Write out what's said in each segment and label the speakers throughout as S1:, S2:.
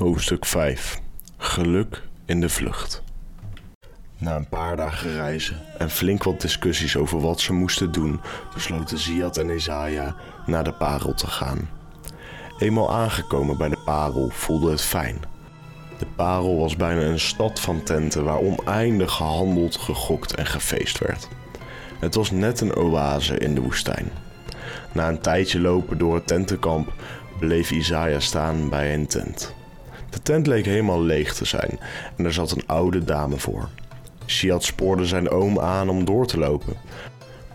S1: Hoofdstuk 5 Geluk in de vlucht. Na een paar dagen reizen en flink wat discussies over wat ze moesten doen, besloten Ziad en Isaiah naar de parel te gaan. Eenmaal aangekomen bij de parel voelde het fijn. De parel was bijna een stad van tenten waar oneindig gehandeld, gegokt en gefeest werd. Het was net een oase in de woestijn. Na een tijdje lopen door het tentenkamp bleef Isaiah staan bij een tent. De tent leek helemaal leeg te zijn en er zat een oude dame voor. Ziad spoorde zijn oom aan om door te lopen.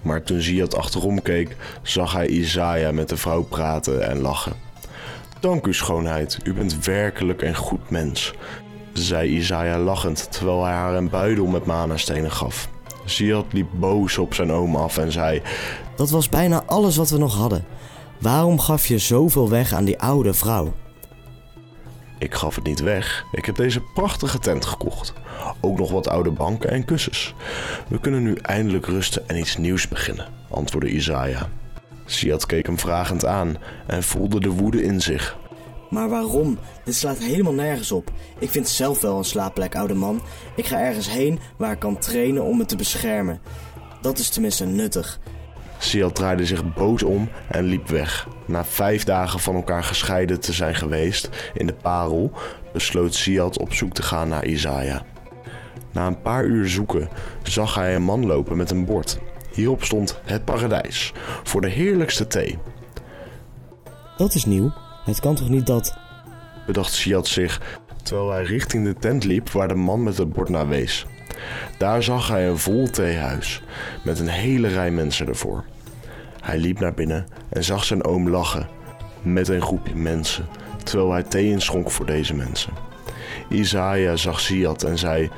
S1: Maar toen Ziad achterom keek, zag hij Isaiah met de vrouw praten en lachen. Dank u, schoonheid, u bent werkelijk een goed mens, zei Isaiah lachend terwijl hij haar een buidel met manastenen gaf. Ziad liep boos op zijn oom af en zei:
S2: Dat was bijna alles wat we nog hadden. Waarom gaf je zoveel weg aan die oude vrouw?
S1: Ik gaf het niet weg. Ik heb deze prachtige tent gekocht. Ook nog wat oude banken en kussens. We kunnen nu eindelijk rusten en iets nieuws beginnen, antwoordde Isaiah. Siad keek hem vragend aan en voelde de woede in zich.
S2: Maar waarom? Dit slaat helemaal nergens op. Ik vind zelf wel een slaapplek, oude man. Ik ga ergens heen waar ik kan trainen om me te beschermen. Dat is tenminste nuttig.
S1: Siad draaide zich boos om en liep weg. Na vijf dagen van elkaar gescheiden te zijn geweest in de parel, besloot Siad op zoek te gaan naar Isaiah. Na een paar uur zoeken zag hij een man lopen met een bord. Hierop stond het paradijs voor de heerlijkste thee.
S2: Dat is nieuw. Het kan toch niet dat.
S1: Bedacht Siad zich terwijl hij richting de tent liep waar de man met het bord naar wees. Daar zag hij een vol theehuis met een hele rij mensen ervoor. Hij liep naar binnen en zag zijn oom lachen met een groepje mensen, terwijl hij thee inschonk voor deze mensen. Isaiah zag Ziad en zei: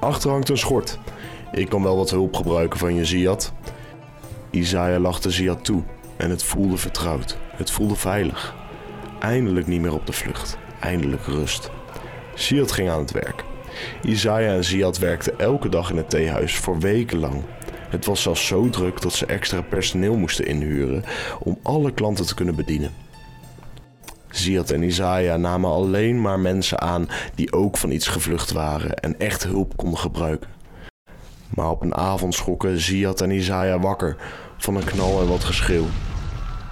S1: Achter hangt een schort. Ik kan wel wat hulp gebruiken van je, Ziad. Isaiah lachte Ziad toe en het voelde vertrouwd. Het voelde veilig. Eindelijk niet meer op de vlucht. Eindelijk rust. Ziad ging aan het werk. Isaiah en Ziad werkten elke dag in het theehuis voor weken lang. Het was zelfs zo druk dat ze extra personeel moesten inhuren om alle klanten te kunnen bedienen. Ziad en Isaiah namen alleen maar mensen aan die ook van iets gevlucht waren en echt hulp konden gebruiken. Maar op een avond schrokken Ziad en Isaiah wakker van een knal en wat geschreeuw.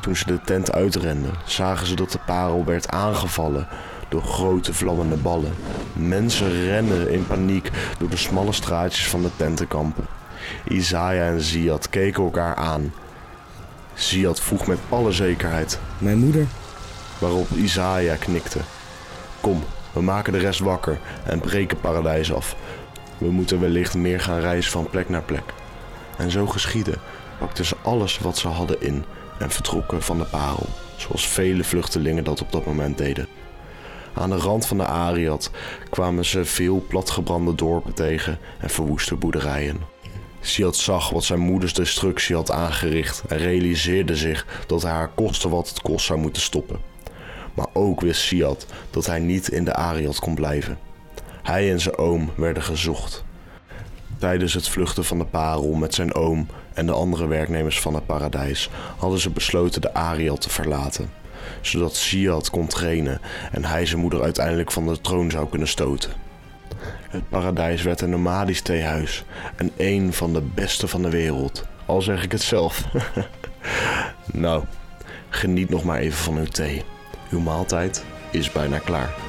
S1: Toen ze de tent uitrenden, zagen ze dat de parel werd aangevallen door grote vlammende ballen. Mensen rennen in paniek door de smalle straatjes van de tentenkampen. Isaiah en Ziad keken elkaar aan. Ziad vroeg met alle zekerheid,
S2: Mijn moeder?
S1: waarop Isaiah knikte. Kom, we maken de rest wakker en breken paradijs af. We moeten wellicht meer gaan reizen van plek naar plek. En zo geschiedde, pakten ze alles wat ze hadden in en vertrokken van de parel, zoals vele vluchtelingen dat op dat moment deden. Aan de rand van de Ariad kwamen ze veel platgebrande dorpen tegen en verwoeste boerderijen. Siad zag wat zijn moeders destructie had aangericht en realiseerde zich dat hij haar koste wat het kost zou moeten stoppen. Maar ook wist Siad dat hij niet in de Ariad kon blijven. Hij en zijn oom werden gezocht. Tijdens het vluchten van de parel met zijn oom en de andere werknemers van het paradijs hadden ze besloten de Ariad te verlaten, zodat Siad kon trainen en hij zijn moeder uiteindelijk van de troon zou kunnen stoten. Het paradijs werd een nomadisch theehuis en één van de beste van de wereld, al zeg ik het zelf. nou, geniet nog maar even van uw thee. Uw maaltijd is bijna klaar.